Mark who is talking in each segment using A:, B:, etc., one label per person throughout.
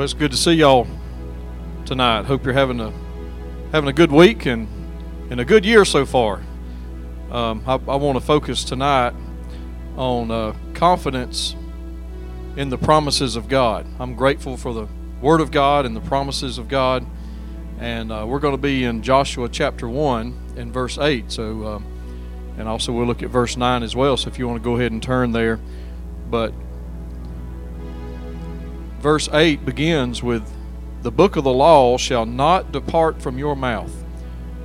A: Well, it's good to see y'all tonight. Hope you're having a having a good week and and a good year so far. Um, I, I want to focus tonight on uh, confidence in the promises of God. I'm grateful for the Word of God and the promises of God, and uh, we're going to be in Joshua chapter one and verse eight. So, um, and also we'll look at verse nine as well. So, if you want to go ahead and turn there, but verse 8 begins with, The book of the law shall not depart from your mouth.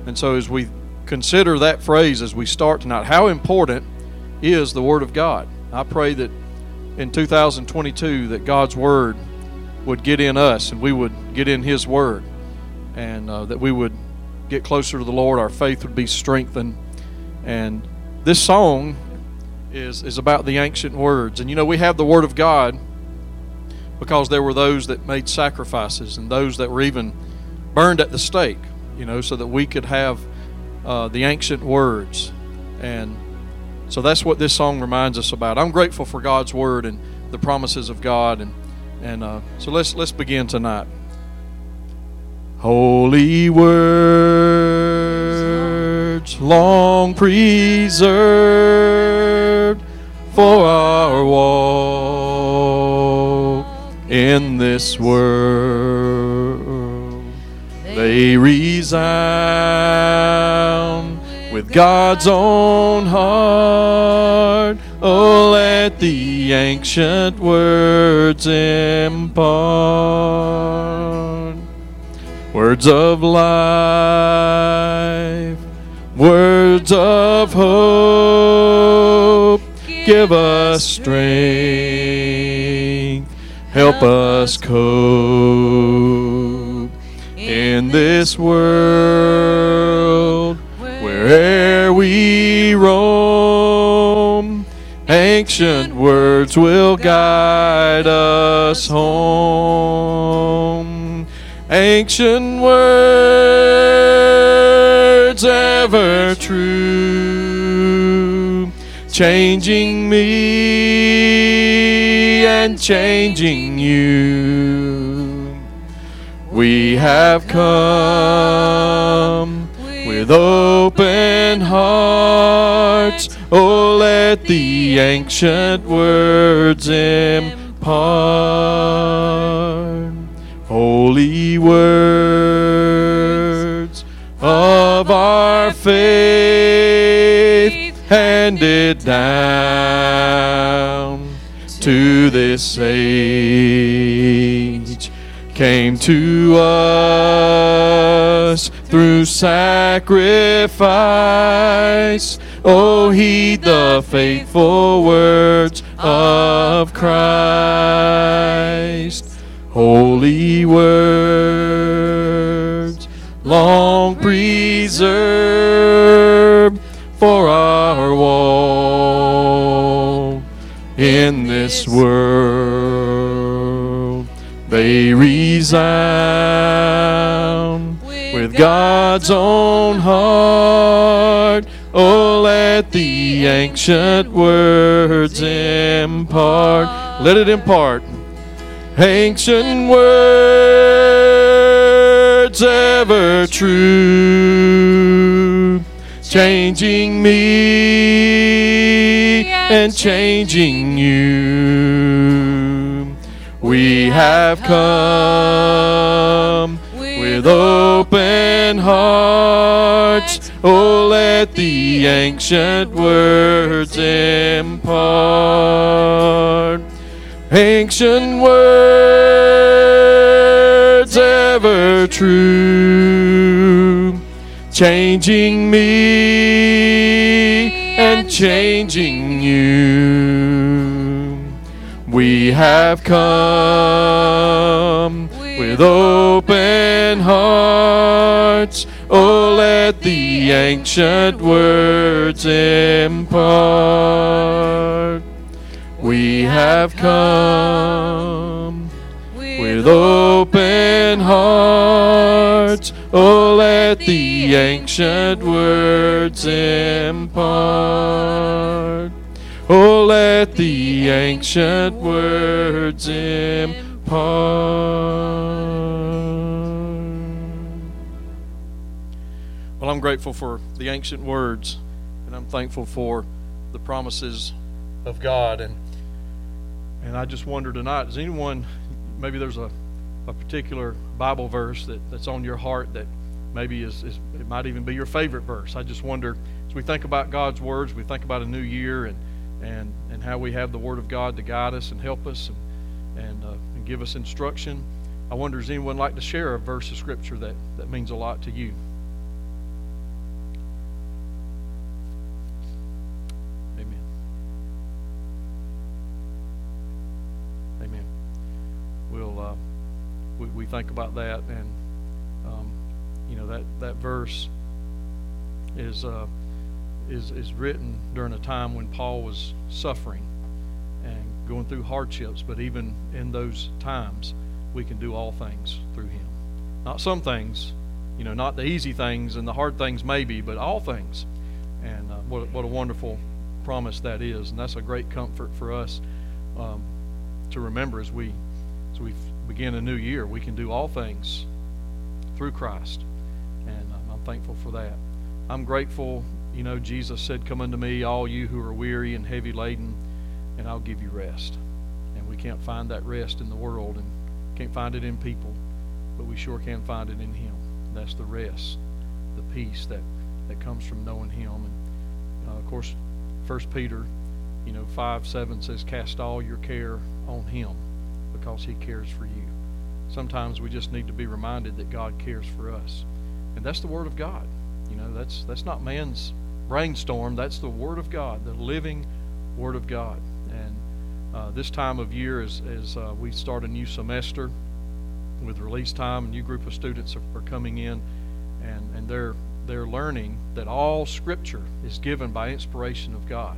A: And so, as we consider that phrase as we start tonight, how important is the Word of God? I pray that in 2022 that God's Word would get in us and we would get in His Word and uh, that we would get closer to the Lord, our faith would be strengthened. And this song is, is about the ancient words. And you know, we have the Word of God because there were those that made sacrifices and those that were even burned at the stake, you know, so that we could have uh, the ancient words. And so that's what this song reminds us about. I'm grateful for God's word and the promises of God, and and uh, so let's let's begin tonight. Holy words, long preserved for our walk this world. They resound with God's own heart. Oh, let the ancient words impart words of life, words of hope. Give us strength, help us cope in this world where'er we roam. Ancient words will guide us home. Ancient words ever true, changing me and changing you. We have come with open hearts. Oh, let the ancient words impart. Holy words of our faith handed down to this age came to us through sacrifice. Oh, heed the faithful words of Christ. Holy words, long preserved for our walk in this world. They resound with God's own heart. Oh, let the ancient words impart. Let it impart. Ancient words ever true, changing me and changing you. We have come with open hearts. Oh, let the ancient words impart. Ancient words ever true, changing me changing you. We have come with open hearts. Oh, let the ancient words impart. We have come with open hearts. Oh, let the ancient words impart. Oh, let the ancient words impart. Well, I'm grateful for the ancient words, and I'm thankful for the promises of God. And and I just wonder tonight, does anyone, maybe there's a, a particular Bible verse that, that's on your heart that maybe is, is it might even be your favorite verse. I just wonder as we think about God's words, we think about a new year and and and how we have the Word of God to guide us and help us and and, uh, and give us instruction. I wonder, does anyone like to share a verse of Scripture that, that means a lot to you? Think about that, and um, you know that that verse is uh, is is written during a time when Paul was suffering and going through hardships, but even in those times we can do all things through him. Not some things, you know, not the easy things and the hard things maybe, but all things. And uh, what, what a wonderful promise that is. And that's a great comfort for us um, to remember as we, as we begin a new year. We can do all things through Christ. And um, I'm thankful for that. I'm grateful, you know, Jesus said, Come unto me, all you who are weary and heavy laden, and I'll give you rest. And we can't find that rest in the world. And can't find it in people, but we sure can find it in Him. That's the rest, the peace that, that comes from knowing Him. And uh, of course, First Peter, you know, five seven says, "Cast all your care on Him, because He cares for you." Sometimes we just need to be reminded that God cares for us, and that's the Word of God. You know, that's that's not man's brainstorm. That's the Word of God, the living Word of God. And uh, this time of year, as, as uh, we start a new semester with release time, a new group of students are, are coming in, and, and they're, they're learning that all Scripture is given by inspiration of God,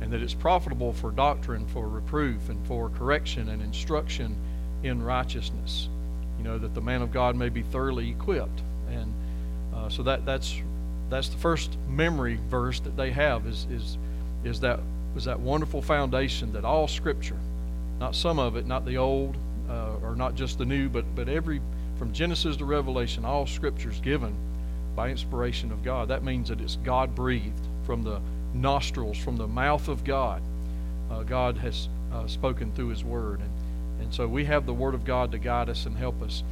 A: and that it's profitable for doctrine, for reproof, and for correction and instruction in righteousness. You know, that the man of God may be thoroughly equipped. And uh, so that, that's, that's the first memory verse that they have is, is, is that was that wonderful foundation that all Scripture, not some of it, not the old, uh, or not just the new, but but every from Genesis to Revelation, all Scripture is given by inspiration of God. That means that it's God breathed from the nostrils, from the mouth of God. Uh, God has uh, spoken through His Word, and and so we have the Word of God to guide us and help us.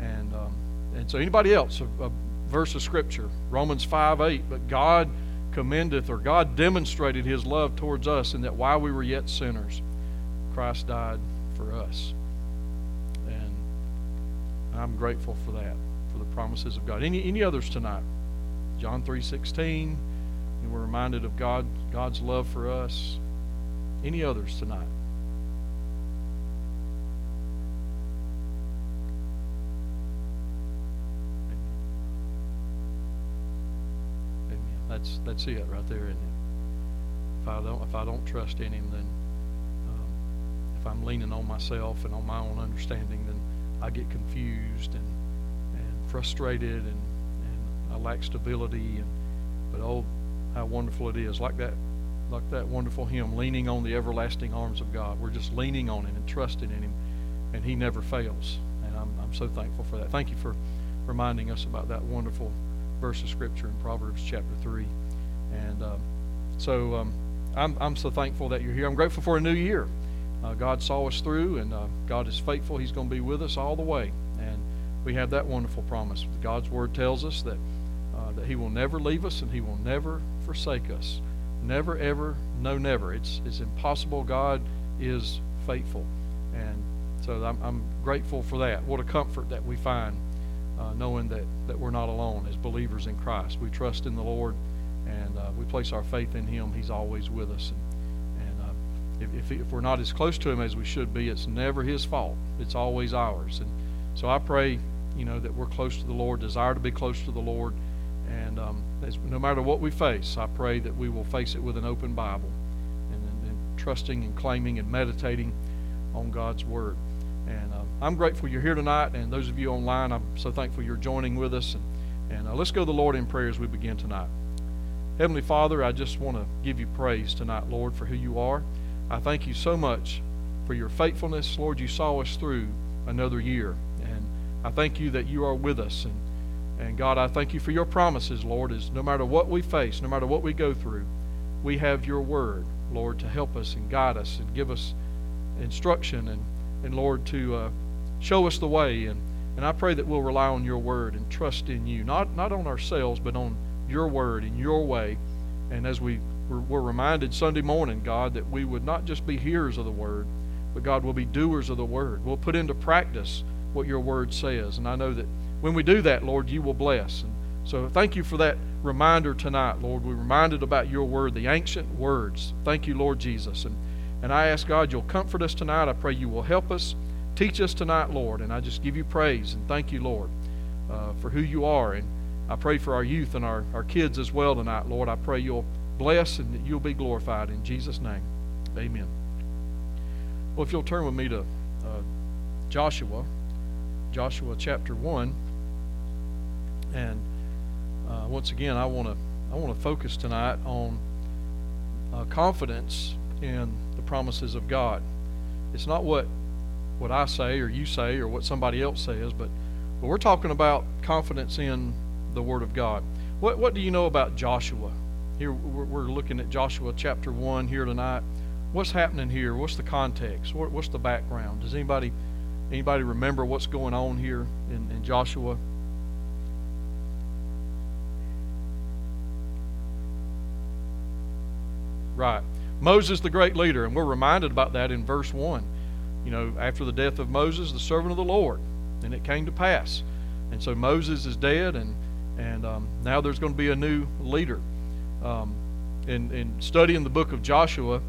A: And um, and so anybody else, a, a verse of Scripture, Romans five eight, but God commendeth or God demonstrated his love towards us in that while we were yet sinners, Christ died for us. And I'm grateful for that, for the promises of God. Any any others tonight? John 3:16, and we're reminded of God God's love for us. Any others tonight? Amen. That's that's it right there, isn't it? If I don't if I don't trust in Him, then um, if I'm leaning on myself and on my own understanding, then I get confused and and frustrated and and I lack stability. And but oh, how wonderful it is! Like that like that wonderful hymn, leaning on the everlasting arms of God. We're just leaning on Him and trusting in Him, and He never fails. And I'm I'm so thankful for that. Thank you for reminding us about that wonderful verse of Scripture in Proverbs chapter 3. And um, so um, I'm, I'm so thankful that you're here. I'm grateful for a new year. Uh, God saw us through, and uh, God is faithful. He's going to be with us all the way. And we have that wonderful promise. God's Word tells us that, uh, that He will never leave us and He will never forsake us. Never, ever, no, never. It's, it's impossible. God is faithful. And so I'm, I'm grateful for that. What a comfort that we find uh, knowing that, that we're not alone as believers in Christ. We trust in the Lord and uh, we place our faith in Him. He's always with us. And, and uh, if, if, if, we're not as close to Him as we should be, it's never His fault, it's always ours. And so I pray, you know, that we're close to the Lord, desire to be close to the Lord. And um, no matter what we face, I pray that we will face it with an open Bible and, and, and trusting and claiming and meditating on God's Word. And uh, I'm grateful you're here tonight, and those of you online, I'm so thankful you're joining with us. And, and uh, let's go to the Lord in prayer as we begin tonight. Heavenly Father, I just want to give you praise tonight, Lord, for who you are. I thank you so much for your faithfulness. Lord, you saw us through another year. And I thank you that you are with us. And, and God, I thank you for your promises, Lord, is no matter what we face, no matter what we go through, we have your word, Lord, to help us and guide us and give us instruction and, and Lord, to uh, show us the way. And, and I pray that we'll rely on your word and trust in you, not, not on ourselves, but on your word and your way. And as we were reminded Sunday morning, God, that we would not just be hearers of the word, but God will be doers of the word. We'll put into practice what your word says. And I know that when we do that, Lord, you will bless. And so thank you for that reminder tonight, Lord. We reminded about your word, the ancient words. Thank you, Lord Jesus. And, and I ask God, you'll comfort us tonight. I pray you will help us. Teach us tonight, Lord. And I just give you praise and thank you, Lord, uh, for who you are. And I pray for our youth and our, our kids as well tonight, Lord. I pray you'll bless and that you'll be glorified. In Jesus' name, amen. Well, if you'll turn with me to uh, Joshua, Joshua chapter 1. And uh, once again, I want to I want to focus tonight on uh, confidence in the promises of God. It's not what what I say or you say or what somebody else says, but, but we're talking about confidence in the Word of God. What, what do you know about Joshua? Here we're looking at Joshua chapter 1 here tonight. What's happening here? What's the context? What, what's the background? Does anybody anybody remember what's going on here in, in Joshua? Right. Moses, the great leader, and we're reminded about that in verse 1. You know, after the death of Moses, the servant of the Lord, and it came to pass. And so Moses is dead, and and um, now there's going to be a new leader. Um, in, in studying the book of Joshua,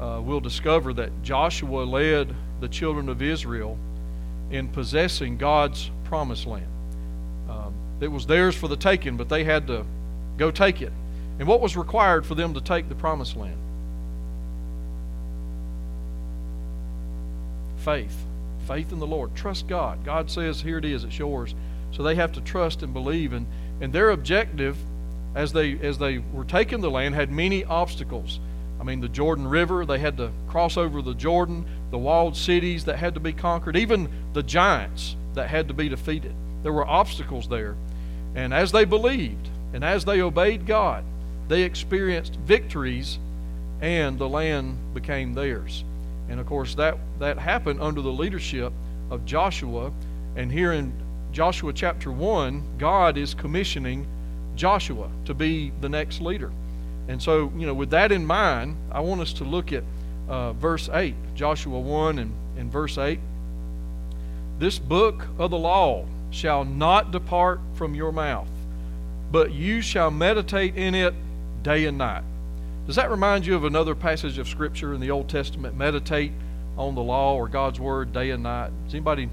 A: uh, we'll discover that Joshua led the children of Israel in possessing God's promised land. Um, it was theirs for the taking, but they had to go take it. And what was required for them to take the promised land? Faith. Faith in the Lord. Trust God. God says, Here it is, it's yours. So they have to trust and believe. And, and their objective as they as they were taking the land had many obstacles. I mean the Jordan River, they had to cross over the Jordan, the walled cities that had to be conquered, even the giants that had to be defeated. There were obstacles there. And as they believed and as they obeyed God, they experienced victories and the land became theirs. And of course that that happened under the leadership of Joshua. And here in Joshua chapter 1, God is commissioning Joshua to be the next leader. And so, you know, with that in mind, I want us to look at uh, verse 8, Joshua 1 and, and verse 8. This book of the law shall not depart from your mouth, but you shall meditate in it day and night. Does that remind you of another passage of Scripture in the Old Testament? Meditate on the law or God's Word day and night. Does anybody,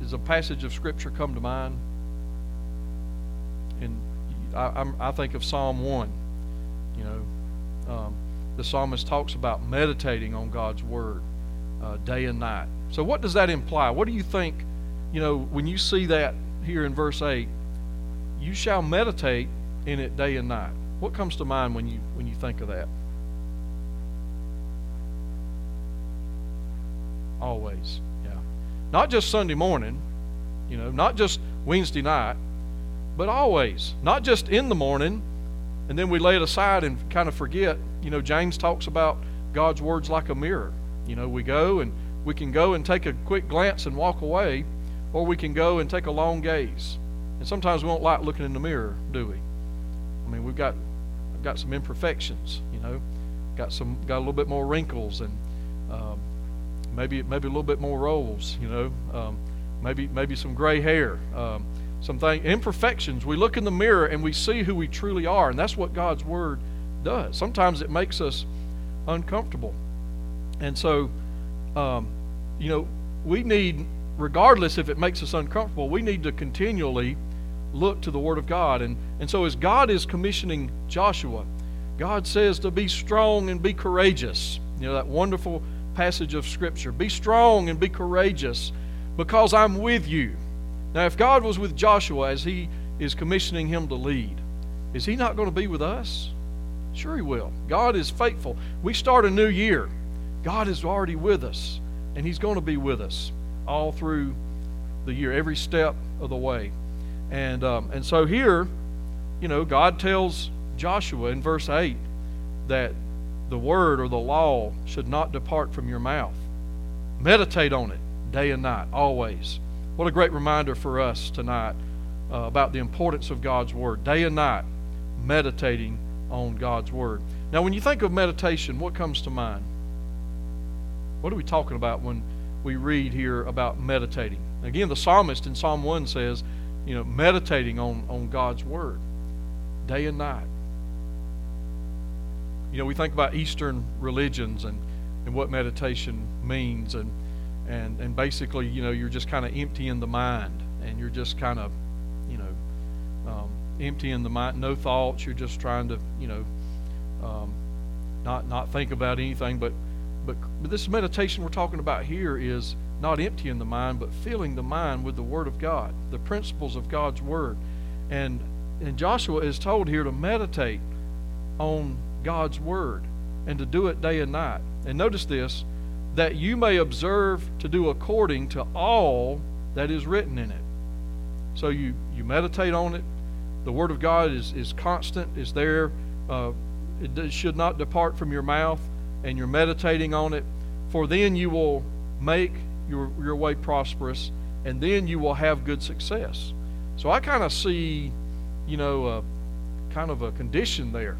A: does a passage of Scripture come to mind? And I, I, think of Psalm 1. You know, um, the psalmist talks about meditating on God's Word uh, day and night. So, what does that imply? What do you think, you know, when you see that here in verse 8? You shall meditate in it day and night. What comes to mind when you when you think of that? Always, yeah. Not just Sunday morning, you know, not just Wednesday night, but always. Not just in the morning, and then we lay it aside and kind of forget. You know, James talks about God's words like a mirror. You know, we go and we can go and take a quick glance and walk away, or we can go and take a long gaze. And sometimes we don't like looking in the mirror, do we? I mean, we've got got some imperfections, you know, got some got a little bit more wrinkles and um, maybe maybe a little bit more rolls, you know, um, maybe maybe some gray hair, um, some thing, imperfections. We look in the mirror and we see who we truly are, and that's what God's word does. Sometimes it makes us uncomfortable, and so um, you know we need, regardless if it makes us uncomfortable, we need to continually look to the Word of God. And, and so, as God is commissioning Joshua, God says to be strong and be courageous. You know, that wonderful passage of Scripture. Be strong and be courageous because I'm with you. Now, if God was with Joshua as he is commissioning him to lead, is he not going to be with us? Sure, he will. God is faithful. We start a new year. God is already with us, and He's going to be with us all through the year, every step of the way. And, um, and so here, you know, God tells Joshua in verse 8 that the word or the law should not depart from your mouth. Meditate on it day and night, always. What a great reminder for us tonight uh, about the importance of God's word. Day and night, meditating on God's word. Now, when you think of meditation, what comes to mind? What are we talking about when we read here about meditating? Again, the psalmist in Psalm 1 says, you know, meditating on, on God's word day and night. You know, we think about Eastern religions and, and what meditation means, and, and, and basically, you know, you're just kind of emptying the mind, and you're just kind of, you know, um, emptying the mind, no thoughts. You're just trying to, you know, um, not not think about anything. But, but but this meditation we're talking about here is not emptying the mind, but filling the mind with the Word of God, the principles of God's Word, and and Joshua is told here to meditate on God's Word and to do it day and night. And notice this that you may observe to do according to all that is written in it. So you, you meditate on it. The Word of God is, is constant, is there. Uh, it should not depart from your mouth, and you're meditating on it. For then you will make your, your way prosperous, and then you will have good success. So I kind of see you know, uh, kind of a condition there.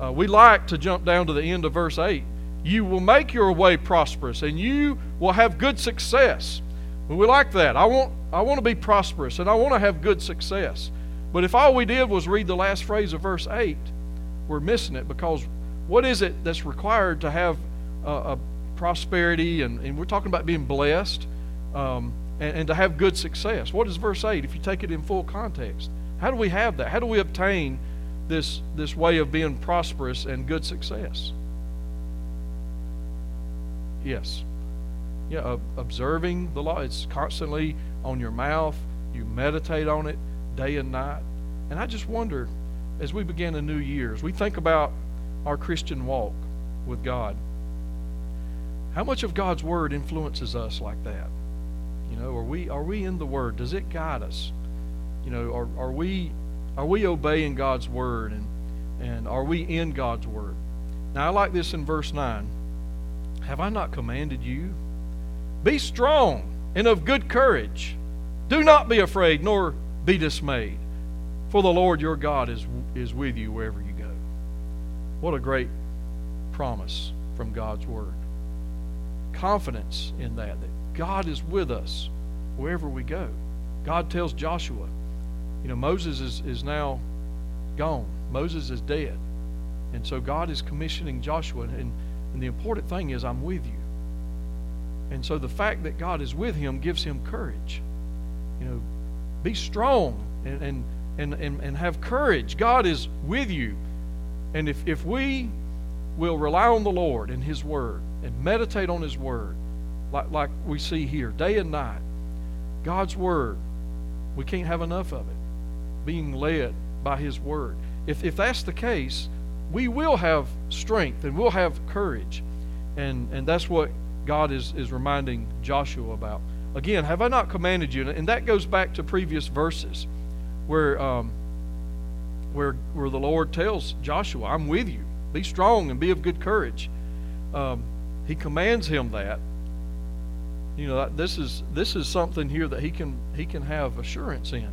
A: Uh, we like to jump down to the end of verse 8. You will make your way prosperous and you will have good success. we like that. I want, I want to be prosperous and I want to have good success. But if all we did was read the last phrase of verse 8, we're missing it because what is it that's required to have a, a prosperity and, and, we're talking about being blessed um, and, and to have good success? What is verse 8 if you take it in full context? How do we have that? How do we obtain this, this way of being prosperous and good success? Yes. Yeah, observing the law. It's constantly on your mouth. You meditate on it day and night. And I just wonder, as we begin a new year, as we think about our Christian walk with God, how much of God's Word influences us like that? You know, are we are we in the Word? Does it guide us? You know, are, are we are we obeying God's word and and are we in God's word? Now I like this in verse 9. Have I not commanded you? Be strong and of good courage. Do not be afraid nor be dismayed, for the Lord your God is is with you wherever you go. What a great promise from God's word. Confidence in that that God is with us wherever we go. God tells Joshua, you know, Moses is, is now gone. Moses is dead. And so God is commissioning Joshua. And, and the important thing is, I'm with you. And so the fact that God is with him gives him courage. You know, be strong and, and, and, and, and have courage. God is with you. And if, if we will rely on the Lord and His Word and meditate on His Word, like, like we see here, day and night, God's Word, we can't have enough of it being led by His Word. If, if that's the case, we will have strength and we'll have courage. And, and that's what God is, is reminding Joshua about. Again, have I not commanded you? And that goes back to previous verses where, um, where, where the Lord tells Joshua, I'm with you. Be strong and be of good courage. Um, he commands him that. You know, this is, this is something here that he can, he can have assurance in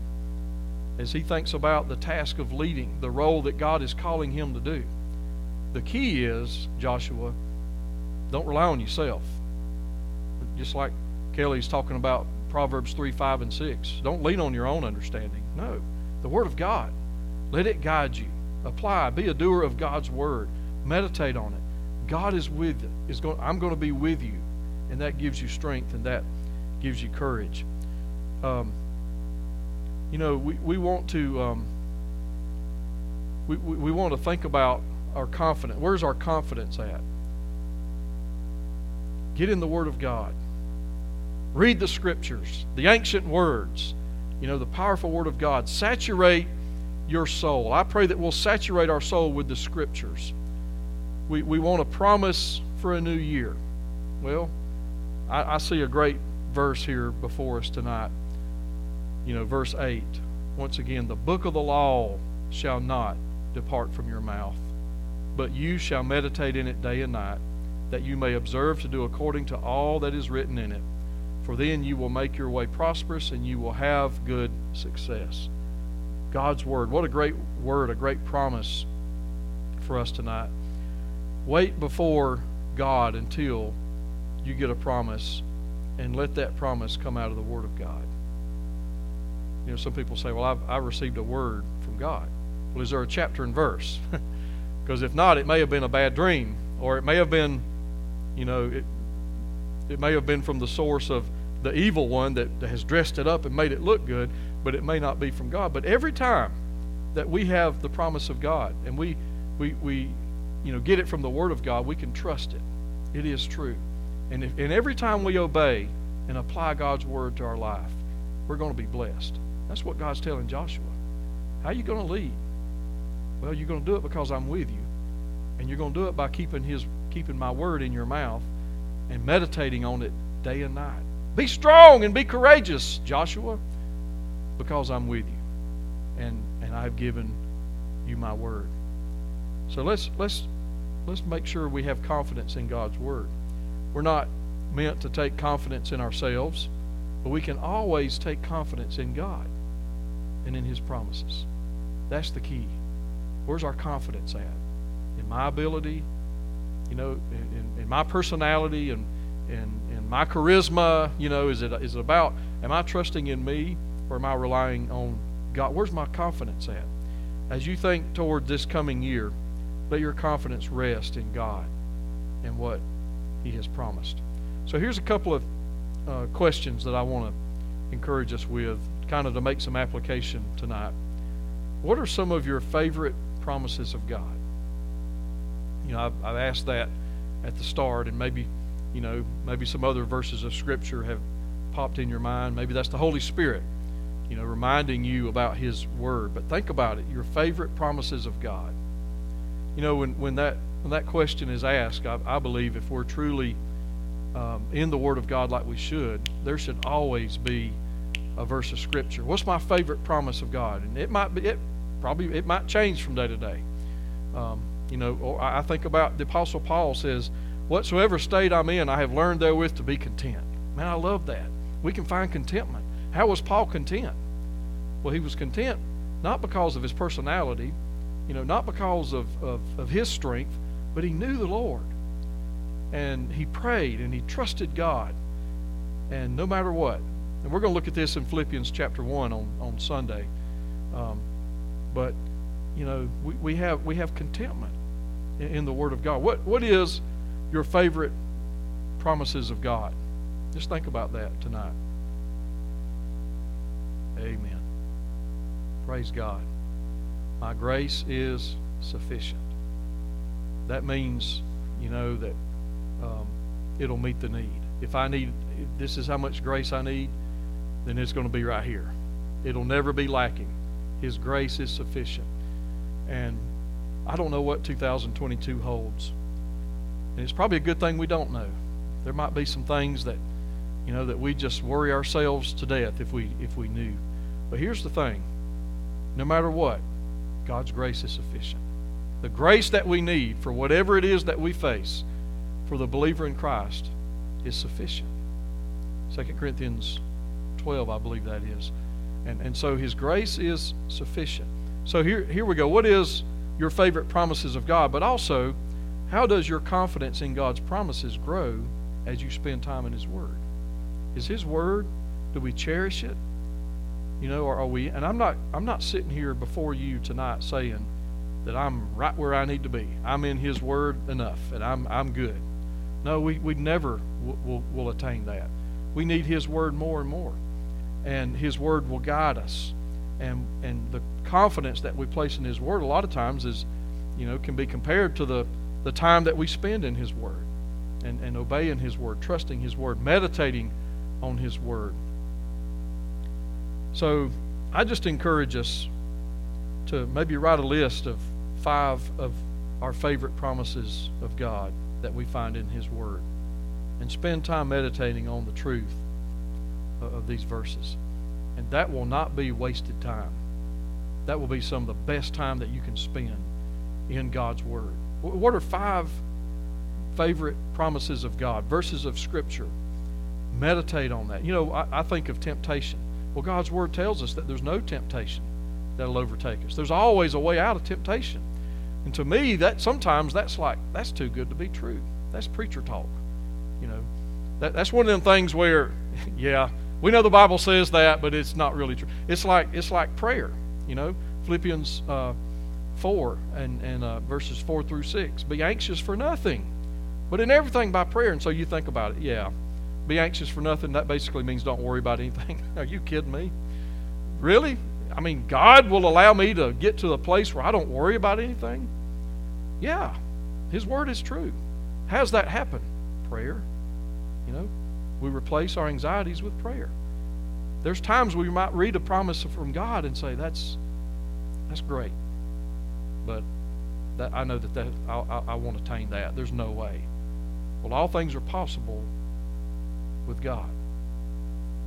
A: as he thinks about the task of leading, the role that God is calling him to do. The key is, Joshua, don't rely on yourself. Just like Kelly's talking about Proverbs 3, 5, and 6. Don't lean on your own understanding. No. The Word of God. Let it guide you. Apply. Be a doer of God's Word. Meditate on it. God is with you. Is going, I'm going to be with you. And that gives you strength and that gives you courage. Um, you know, we, we want to um, we, we, we want to think about our confidence. Where's our confidence at? Get in the Word of God. Read the Scriptures, the ancient words, you know, the powerful Word of God. Saturate your soul. I pray that we'll saturate our soul with the Scriptures. We, we want a promise for a new year. Well, I, I see a great verse here before us tonight. You know, verse 8. Once again, the book of the law shall not depart from your mouth, but you shall meditate in it day and night, that you may observe to do according to all that is written in it. For then you will make your way prosperous and you will have good success. God's Word. What a great word, a great promise for us tonight. Wait before God until you get a promise and let that promise come out of the Word of God. You know, some people say, Well, I've, I received a word from God. Well, is there a chapter and verse? because if not, it may have been a bad dream, or it may have been, you know, it, it may have been from the source of the evil one that has dressed it up and made it look good, but it may not be from God. But every time that we have the promise of God and we, we, we you know, get it from the Word of God, we can trust it. It is true. And, if, and every time we obey and apply God's Word to our life, we're going to be blessed. That's what God's telling Joshua. How are you going to lead? Well, you're going to do it because I'm with you. And you're going to do it by keeping his keeping my word in your mouth and meditating on it day and night. Be strong and be courageous, Joshua, because I'm with you. And and I've given you my word. So let's let's let's make sure we have confidence in God's word. We're not meant to take confidence in ourselves, but we can always take confidence in God and in his promises. That's the key. Where's our confidence at? In my ability, you know, in, in my personality and and, and my charisma, you know, is it is it about am I trusting in me or am I relying on God? Where's my confidence at? As you think toward this coming year, let your confidence rest in God and what He has promised. So here's a couple of uh, questions that I want to encourage us with, kind of to make some application tonight. What are some of your favorite promises of God? You know, I've, I've asked that at the start, and maybe, you know, maybe some other verses of Scripture have popped in your mind. Maybe that's the Holy Spirit, you know, reminding you about His Word. But think about it your favorite promises of God. You know, when, when, that, when that question is asked, I, I believe if we're truly um, in the Word of God like we should, there should always be a verse of Scripture. What's my favorite promise of God? And it might be, it probably it might change from day to day. Um, you know, I think about the Apostle Paul says, "Whatsoever state I'm in, I have learned therewith to be content." Man, I love that. We can find contentment. How was Paul content? Well, he was content not because of his personality, you know, not because of, of, of his strength, but he knew the Lord. And he prayed and he trusted God. And no matter what, and we're going to look at this in Philippians chapter 1 on, on Sunday. Um, but you know, we, we have we have contentment in, in the Word of God. What what is your favorite promises of God? Just think about that tonight. Amen. Praise God. My grace is sufficient. That means, you know, that um, it'll meet the need. If I need, if this is how much grace I need, then it's going to be right here. It'll never be lacking. His grace is sufficient. And I don't know what 2022 holds. And it's probably a good thing we don't know. There might be some things that, you know, that we just worry ourselves to death if we if we knew. But here's the thing. No matter what, God's grace is sufficient. The grace that we need for whatever it is that we face for the believer in Christ is sufficient. 2 Corinthians 12, I believe that is. And, and so his grace is sufficient. So here, here we go. What is your favorite promises of God? But also, how does your confidence in God's promises grow as you spend time in his word? Is his word, do we cherish it? You know, or are we and I'm not I'm not sitting here before you tonight saying that I'm right where I need to be. I'm in his word enough and I'm I'm good. No, we, we never will, will, will attain that. We need his word more and more and His Word will guide us. And and the confidence that we place in His Word a lot of times is, you know, can be compared to the the time that we spend in His Word, and and obeying His Word, trusting His Word, meditating on His Word. So I just encourage us to maybe write a list of five of our favorite promises of God that we find in His Word. and spend time meditating on the truth of these verses. And that will not be wasted time. That will be some of the best time that you can spend in God's Word. What are five favorite promises of God, verses of Scripture? Meditate on that. You know, I, I think of temptation. Well, God's Word tells us that there's no temptation that'll overtake us. There's always a way out of temptation. And to me, that sometimes that's like that's too good to be true. That's preacher talk. You know, that, that's one of them things where, yeah, we know the Bible says that, but it's not really true. It's like it's like prayer. You know, Philippians uh, four and and uh, verses four through six. Be anxious for nothing, but in everything by prayer. And so you think about it. Yeah, be anxious for nothing. That basically means don't worry about anything. Are you kidding me? Really? I mean, God will allow me to get to a place where I don't worry about anything? Yeah, His Word is true. How's that happen? Prayer. You know, we replace our anxieties with prayer. There's times we might read a promise from God and say, that's, that's great. But that, I know that, that I, I, I want to attain that. There's no way. Well, all things are possible with God.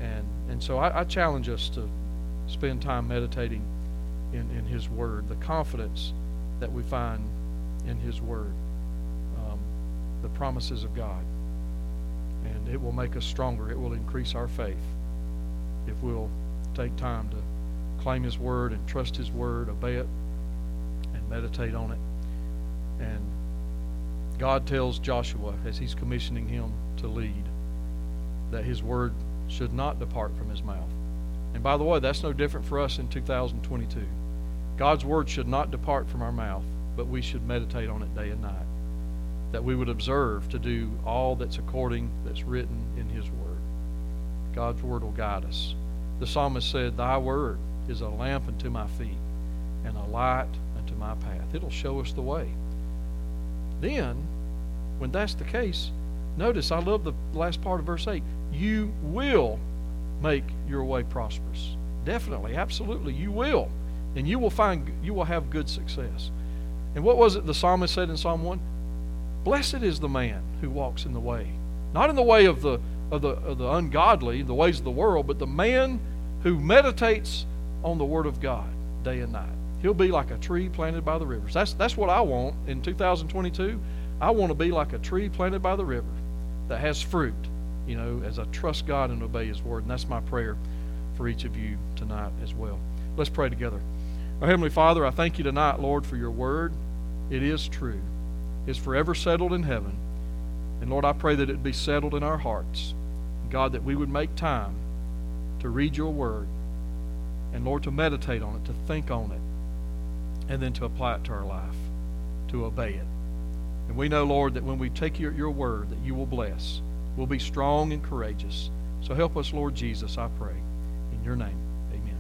A: And, and so I, I challenge us to spend time meditating in, in His Word, the confidence that we find in His Word, um, the promises of God. And it will make us stronger. It will increase our faith if we'll take time to claim His Word and trust His Word, obey it, and meditate on it. And God tells Joshua as He's commissioning him to lead that His Word should not depart from His mouth. And by the way, that's no different for us in 2022. God's word should not depart from our mouth, but we should meditate on it day and night. That we would observe to do all that's according that's written in his word. God's word will guide us. The psalmist said, Thy word is a lamp unto my feet and a light unto my path. It'll show us the way. Then, when that's the case, notice I love the last part of verse 8. You will make your way prosperous. Definitely, absolutely, you will. And you will find you will have good success. And what was it the psalmist said in Psalm 1? Blessed is the man who walks in the way. Not in the way of the of the of the ungodly, the ways of the world, but the man who meditates on the word of God day and night. He'll be like a tree planted by the rivers. That's that's what I want in 2022. I want to be like a tree planted by the river that has fruit you know, as I trust God and obey His word. And that's my prayer for each of you tonight as well. Let's pray together. Our Heavenly Father, I thank you tonight, Lord, for your word. It is true, it's forever settled in heaven. And Lord, I pray that it be settled in our hearts. God, that we would make time to read your word and, Lord, to meditate on it, to think on it, and then to apply it to our life, to obey it. And we know, Lord, that when we take your, your word, that you will bless. We'll be strong and courageous. So help us, Lord Jesus, I pray. In your name, amen.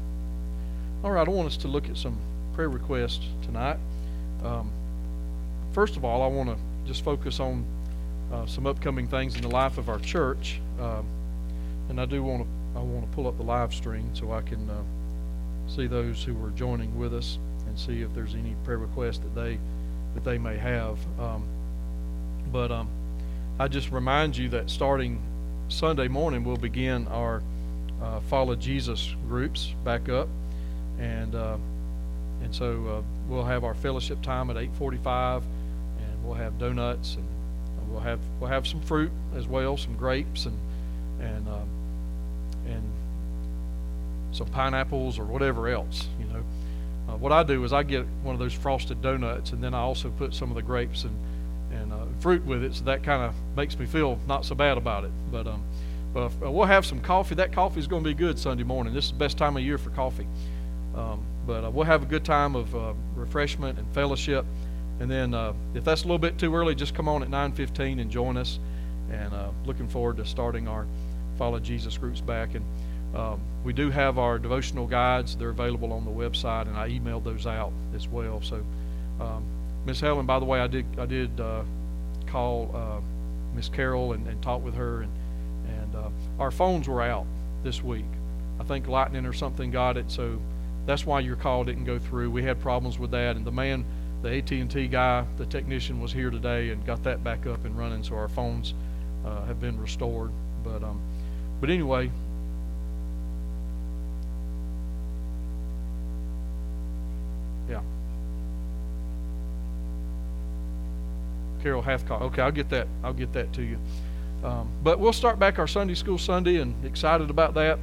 A: All right, I want us to look at some prayer requests tonight. Um, first of all, I want to just focus on uh, some upcoming things in the life of our church. Um, and I do want to I want to pull up the live stream so I can uh, see those who are joining with us and see if there's any prayer requests that they that they may have. Um, but um, I just remind you that starting Sunday morning, we'll begin our uh, Follow Jesus groups back up, and uh, and so uh, we'll have our fellowship time at 8:45, and we'll have donuts, and we'll have we'll have some fruit as well, some grapes, and and uh, and some pineapples or whatever else, you know. Uh, what I do is I get one of those frosted donuts, and then I also put some of the grapes and and uh, fruit with it, so that kind of makes me feel not so bad about it. But um, but uh, we'll have some coffee. That coffee is going to be good Sunday morning. This is the best time of year for coffee. Um, but uh, we'll have a good time of uh, refreshment and fellowship. And then uh, if that's a little bit too early, just come on at 9:15 and join us. And uh, looking forward to starting our Follow Jesus groups back. And um, we do have our devotional guides. They're available on the website, and I emailed those out as well. So um, Miss Helen, by the way, I did I did uh, call uh, Miss Carol and, and talk with her, and and uh, our phones were out this week. I think lightning or something got it, so that's why your call didn't go through. We had problems with that, and the man, the AT&T guy, the technician, was here today and got that back up and running. So our phones uh, have been restored. But um, but anyway. Yeah. Carol Hathcock. Okay, I'll get that. I'll get that to you. Um, but we'll start back our Sunday School Sunday and excited about that.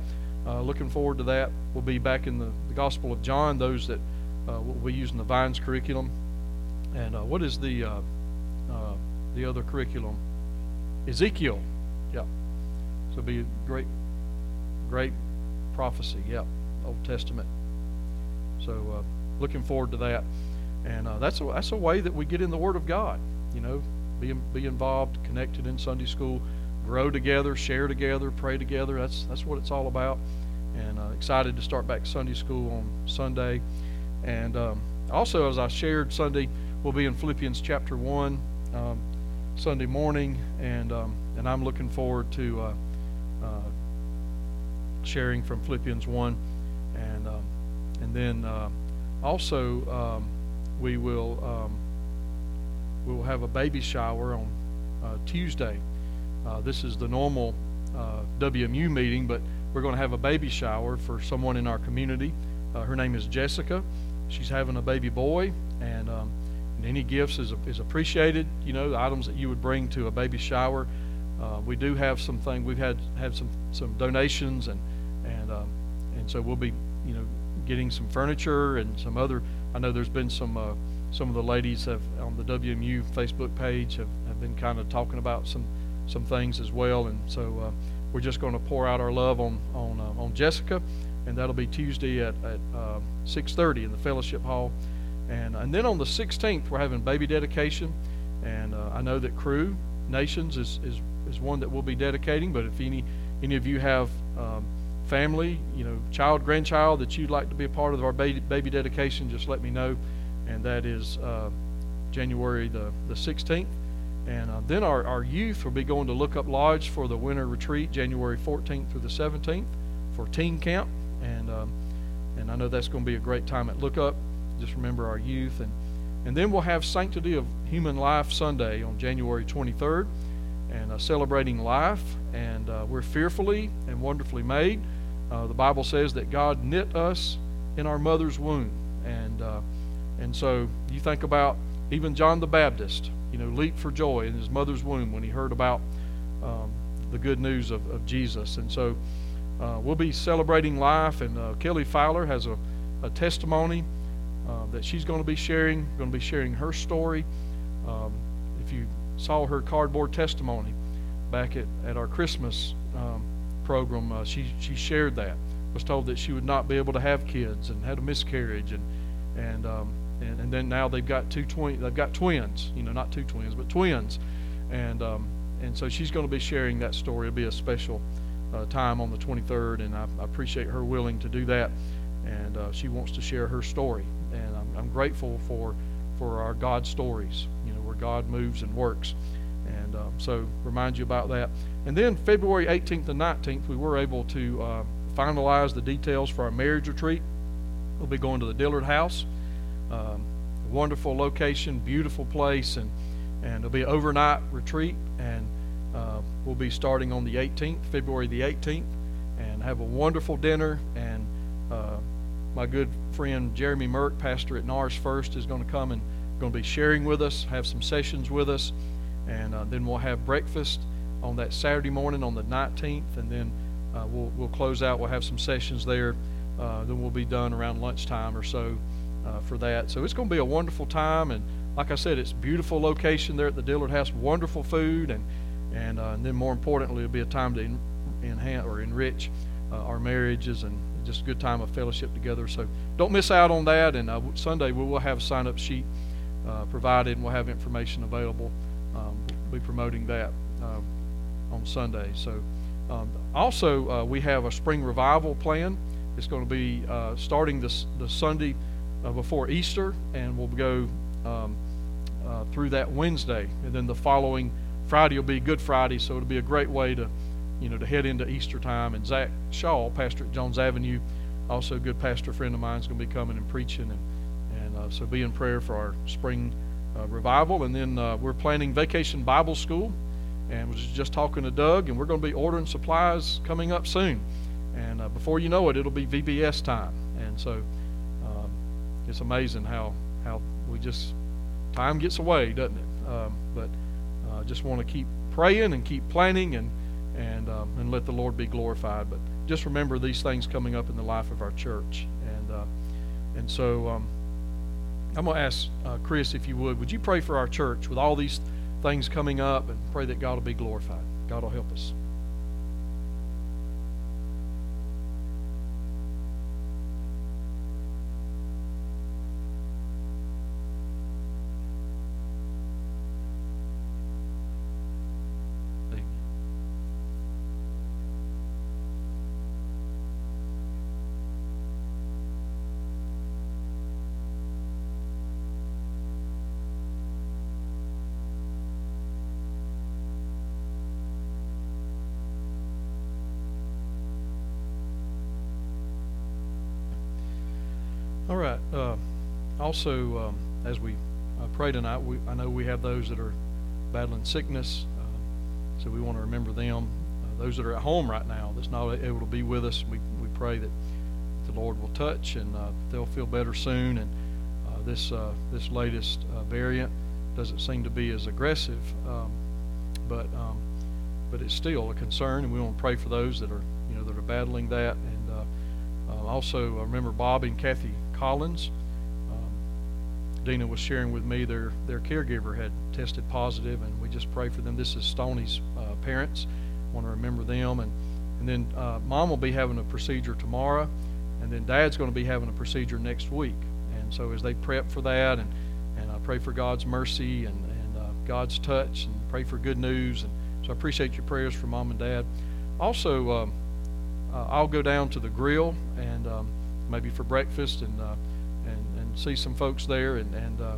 A: Uh, looking forward to that. We'll be back in the, the Gospel of John, those that uh, will be using the Vines curriculum. And uh, what is the uh, uh, the other curriculum? Ezekiel. Yeah. So be a great, great prophecy. Yeah, Old Testament. So uh, looking forward to that. And that's a, that's a way that we get in the Word of God. You know, be, be involved, connected in Sunday school, grow together, share together, pray together. That's, that's what it's all about. And uh, excited to start back Sunday school on Sunday. And um, also, as I shared Sunday, we'll be in Philippians chapter 1 um, Sunday morning. And, um, and I'm looking forward to uh, uh, sharing from Philippians 1. And, um, and then uh, also, um, we will um, we will have a baby shower on uh, Tuesday. Uh, this is the normal uh, WMU meeting, but we're going to have a baby shower for someone in our community. Uh, her name is Jessica. She's having a baby boy, and, um, and any gifts is, is appreciated. You know, the items that you would bring to a baby shower. Uh, we do have some things. We've had have some some donations, and and um, and so we'll be you know getting some furniture and some other. I know there's been some some of the ladies have on the WMU Facebook page have, have been kind of talking about some some things as well, and so uh, we're just going to pour out our love on on uh, on Jessica, and that'll be Tuesday at at 6:30 um, in the fellowship hall, and and then on the 16th we're having baby dedication, and uh, I know that Crew Nations is is is one that we'll be dedicating, but if any any of you have um, family, you know, child, grandchild that you'd like to be a part of our baby, baby dedication, just let me know and that is uh, January the, the 16th. And uh, then our, our youth will be going to Look Up Lodge for the winter retreat, January 14th through the 17th for teen camp. And, um, and I know that's going to be a great time at Look Up. Just remember our youth. And, and then we'll have Sanctity of Human Life Sunday on January 23rd and uh, celebrating life. And uh, we're fearfully and wonderfully made. Uh, the Bible says that God knit us in our mother's womb. And uh, and so you think about even John the Baptist, you know, leaped for joy in his mother's womb when he heard about um, the good news of, of Jesus. And so uh, we'll be celebrating life, and uh, Kelly Fowler has a, a testimony uh, that she's going to be sharing, going to be sharing her story. Um, if you saw her cardboard testimony back at, at our Christmas um, program, uh, she, she shared that. Was told that she would not be able to have kids and had a miscarriage and and um, and, and then now they've got two twin they've got twins you know not two twins but twins. And um, and so she's going to be sharing that story. It'll be a special uh, time on the 23rd and I, I, appreciate her willing to do that. And uh, she wants to share her story. And I'm, I'm, grateful for for our God stories you know where God moves and works. And um, so remind you about that. And then February 18th and 19th we were able to uh, finalize the details for our marriage retreat. We'll be going to the Dillard House um, wonderful location, beautiful place, and and it'll be an overnight retreat, and uh, we'll be starting on the 18th, February the 18th, and have a wonderful dinner. And uh, my good friend Jeremy Merck, pastor at Norris First, is going to come and going to be sharing with us, have some sessions with us, and uh, then we'll have breakfast on that Saturday morning on the 19th, and then uh, we'll we'll close out. We'll have some sessions there. Uh, then we'll be done around lunchtime or so uh, for that. So it's going to be a wonderful time, and like I said, it's beautiful location there at the Dillard House. Wonderful food, and and, uh, and then more importantly, it'll be a time to enhance or enrich uh, our marriages and just a good time of fellowship together. So don't miss out on that. And uh, Sunday we will have a sign-up sheet uh, provided, and we'll have information available. Um, we'll be promoting that um, on Sunday. So um, also we have a spring revival plan. It's going to be starting this the Sunday uh, before Easter, and we'll go um, uh, through that Wednesday, and then the following Friday will be Good Friday, so it'll be a great way to, you know, to head into Easter time. And Zach Shaw, pastor at Jones Avenue, also a good pastor friend of mine, is going to be coming and preaching, and and uh, so be in prayer for our spring uh, revival. And then uh, we're planning Vacation Bible School, and was just talking to Doug, and we're going to be ordering supplies coming up soon. And uh, before you know it, it'll be VBS time. And so it's amazing how how we just time gets away, doesn't it? Um, but uh, just want to keep praying and keep planning and and um, and let the Lord be glorified. But just remember these things coming up in the life of our church, and uh, and so um, I'm going to ask uh, Chris if you would. Would you pray for our church with all these things coming up, and pray that God will be glorified. God will help us. Also, um, as we uh, pray tonight, we, I know we have those that are battling sickness, uh, so we want to remember them. Uh, those that are at home right now that's not able to be with us, we, we pray that the Lord will touch and uh, they'll feel better soon. And uh, this this latest variant doesn't seem to be as aggressive, um, but um, but it's still a concern, and we want to pray for those that are you know that are battling that. And also I remember Bobby and Kathy Collins. Dina was sharing with me their their caregiver had tested positive, and we just pray for them. This is Stoney's uh, parents. Want to remember them, and and then uh, mom will be having a procedure tomorrow, and then dad's going to be having a procedure next week. And so as they prep for that, and and I pray for God's mercy and and uh, God's touch, and pray for good news. And so I appreciate your prayers for mom and dad. Also. Um, uh, I'll go down to the grill and um, maybe for breakfast and uh, see some folks there and and uh,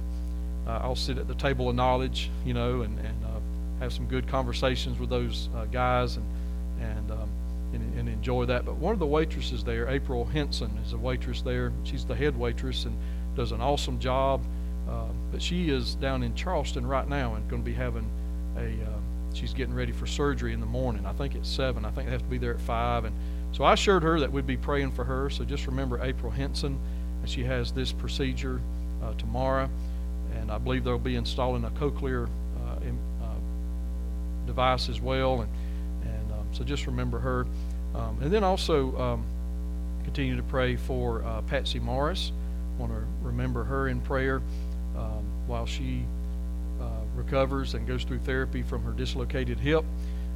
A: uh, I'll sit at the table of knowledge, you know, and and uh, have some good conversations with those uh, guys and and, um, and and enjoy that. But one of the waitresses there, April Henson, is a waitress there. She's the head waitress and does an awesome job. but she is down in Charleston right now and going to be having a. she's getting ready for surgery in the morning. I think it's seven. I think they have to be there at five and so I assured her that we'd be praying for her. So just remember April Henson, and she has this procedure uh, tomorrow, and I believe they'll be installing a cochlear uh, in, uh, device as well. And and um, so just remember her, um, and then also um, continue to pray for uh, Patsy Morris. Want to remember her in prayer um, while she recovers and goes through therapy from her dislocated hip.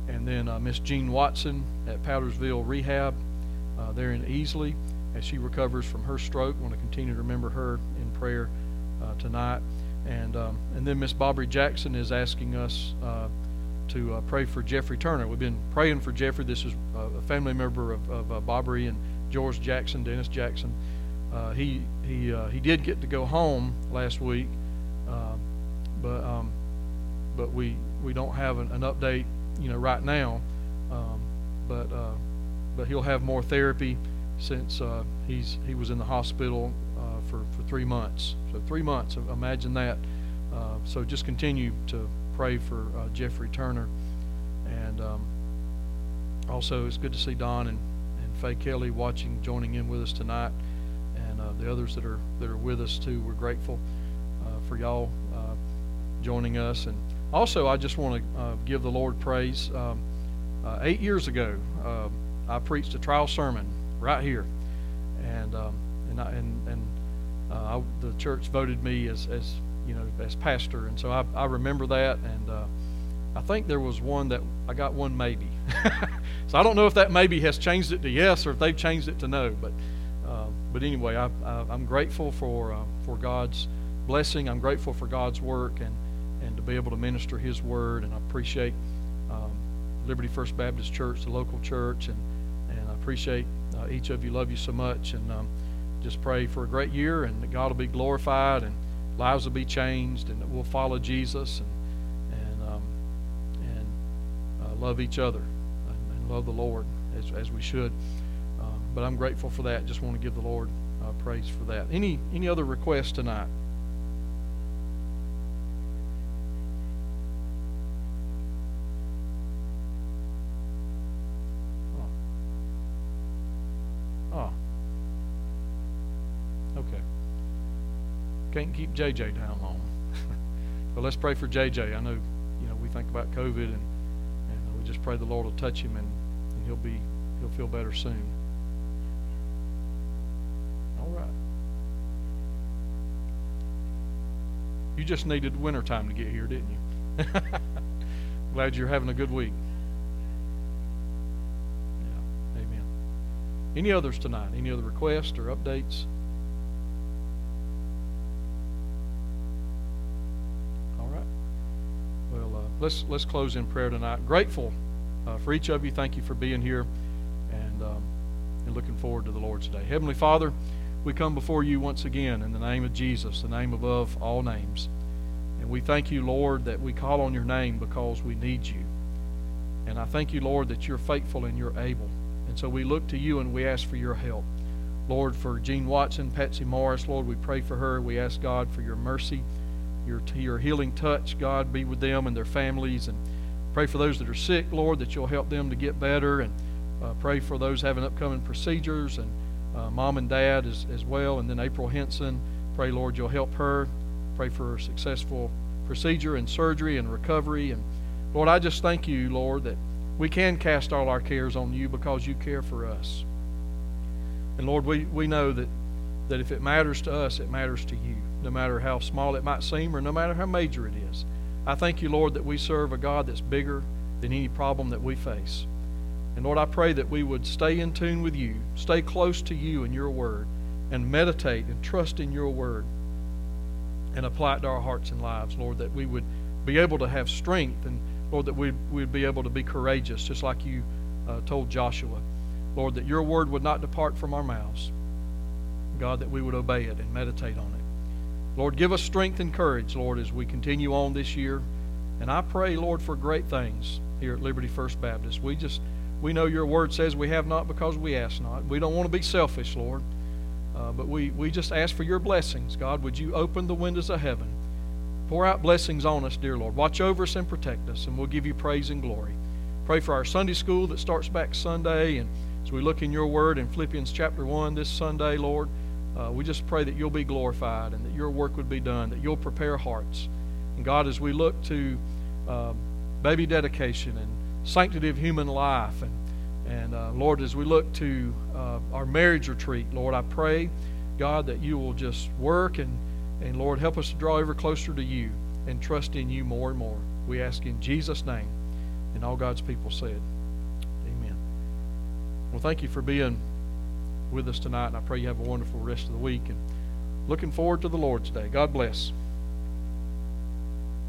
A: And then Miss Jean Watson at Powdersville Rehab uh, there in Easley as she recovers from her stroke. I want to continue to remember her in prayer uh, tonight. And, um, and then Miss Bobby Jackson is asking us uh, to uh, pray for Jeffrey Turner. We've been praying for Jeffrey. This is uh, a family member of, of uh, and George Jackson, Dennis Jackson. he he he did get to go home last week, but um, but we we don't have an, an update you know, right now. Um, but uh, but he'll have more therapy since uh, he's he was in the hospital uh, for for three months. So three months. Imagine that. Uh, so just continue to pray for uh, Jeffrey Turner, and um, also it's good to see Don and and Faye Kelly watching, joining in with us tonight, and uh, the others that are that are with us too. We're grateful for y'all joining us and also, I just want to uh, give the Lord praise. Um, uh, eight years ago, uh, I preached a trial sermon right here, and um, and I, and, and uh, I, the church voted me as as you know as pastor, and so I, I remember that, and uh, I think there was one that I got one maybe. so I don't know if that maybe has changed it to yes or if they've changed it to no, but uh, but anyway, I, I, am grateful for for God's blessing. I'm grateful for God's work and and to be able to minister His Word. And I appreciate um, Liberty First Baptist Church, the local church, and and I appreciate uh, each of you. Love you so much, and um, just pray for a great year, and that God will be glorified, and lives will be changed, and that we'll follow Jesus, and and um, and uh, love each other, and, and, love the Lord as as we should. Um, but I'm grateful for that. Just want to give the Lord uh, praise for that. Any any other requests tonight? Can't keep JJ down long. but let's pray for JJ. I know, you know, we think about COVID, and, and we just pray the Lord will touch him, and, and he'll be he'll feel better soon. All right. You just needed winter time to get here, didn't you? Glad you're having a good week. Yeah. Amen. Any others tonight? Any other requests or updates? Let's let's close in prayer tonight. Grateful uh, for each of you. Thank you for being here, and um, and looking forward to the Lord's day. Heavenly Father, we come before you once again in the name of Jesus, the name above all names. And we thank you, Lord, that we call on your name because we need you. And I thank you, Lord, that you're faithful and you're able. And so we look to you and we ask for your help. Lord, for Jean Watson, Patsy Morris, Lord, we pray for her. We ask God for your mercy, your, your healing touch. God, be with them and their families. And pray for those that are sick, Lord, that you'll help them to get better. And uh, pray for those having upcoming procedures and uh, mom and dad as, as well. And then April Henson, pray, Lord, you'll help her Pray for a successful procedure and surgery and recovery. And Lord, I just thank you, Lord, that we can cast all our cares on you because you care for us. And Lord, we, we know that, that if it matters to us, it matters to you, no matter how small it might seem or no matter how major it is. I thank you, Lord, that we serve a God that's bigger than any problem that we face. And Lord, I pray that we would stay in tune with you, stay close to you and your word, and meditate and trust in your word and apply it to our hearts and lives, Lord, that we would be able to have strength and, Lord, that we'd, we'd be able to be courageous, just like you uh, told Joshua. Lord, that your word would not depart from our mouths. God, that we would obey it and meditate on it. Lord, give us strength and courage, Lord, as we continue on this year. And I pray, Lord, for great things here at Liberty First Baptist. We just, we know your word says we have not because we ask not. We don't want to be selfish, Lord. Uh, but we, we just ask for your blessings. God, would you open the windows of heaven? Pour out blessings on us, dear Lord. Watch over us and protect us, and we'll give you praise and glory. Pray for our Sunday school that starts back Sunday. And as we look in your word in Philippians chapter 1 this Sunday, Lord, uh, we just pray that you'll be glorified and that your work would be done, that you'll prepare hearts. And God, as we look to uh, baby dedication and sanctity of human life and and uh, Lord, as we look to uh, our marriage retreat, Lord, I pray, God, that you will just work and, and Lord, help us to draw ever closer to you and trust in you more and more. We ask in Jesus' name. And all God's people said, Amen. Well, thank you for being with us tonight, and I pray you have a wonderful rest of the week. And looking forward to the Lord's Day. God bless.